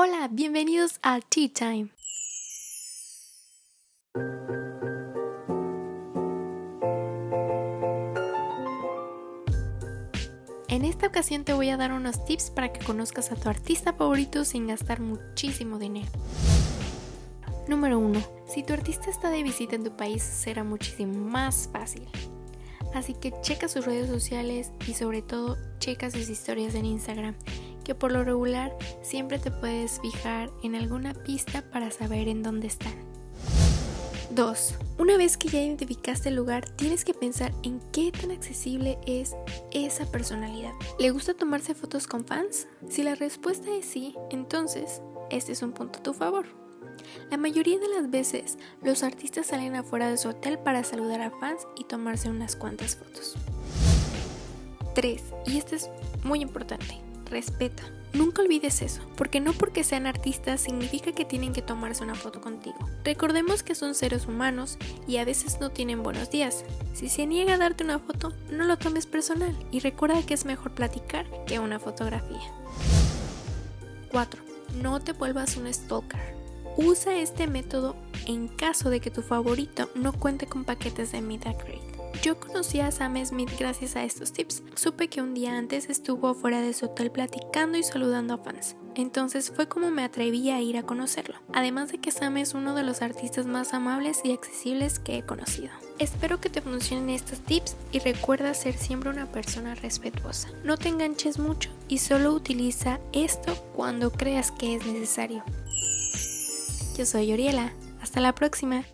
Hola, bienvenidos a Tea Time. En esta ocasión te voy a dar unos tips para que conozcas a tu artista favorito sin gastar muchísimo dinero. Número 1. Si tu artista está de visita en tu país será muchísimo más fácil. Así que checa sus redes sociales y sobre todo checa sus historias en Instagram que por lo regular siempre te puedes fijar en alguna pista para saber en dónde están. 2. Una vez que ya identificaste el lugar, tienes que pensar en qué tan accesible es esa personalidad. ¿Le gusta tomarse fotos con fans? Si la respuesta es sí, entonces este es un punto a tu favor. La mayoría de las veces, los artistas salen afuera de su hotel para saludar a fans y tomarse unas cuantas fotos. 3. Y este es muy importante respeta. Nunca olvides eso, porque no porque sean artistas significa que tienen que tomarse una foto contigo. Recordemos que son seres humanos y a veces no tienen buenos días. Si se niega a darte una foto, no lo tomes personal y recuerda que es mejor platicar que una fotografía. 4. No te vuelvas un stalker. Usa este método en caso de que tu favorito no cuente con paquetes de meet yo conocí a Sam Smith gracias a estos tips. Supe que un día antes estuvo fuera de su hotel platicando y saludando a fans. Entonces fue como me atreví a ir a conocerlo. Además de que Sam es uno de los artistas más amables y accesibles que he conocido. Espero que te funcionen estos tips y recuerda ser siempre una persona respetuosa. No te enganches mucho y solo utiliza esto cuando creas que es necesario. Yo soy Oriela. Hasta la próxima.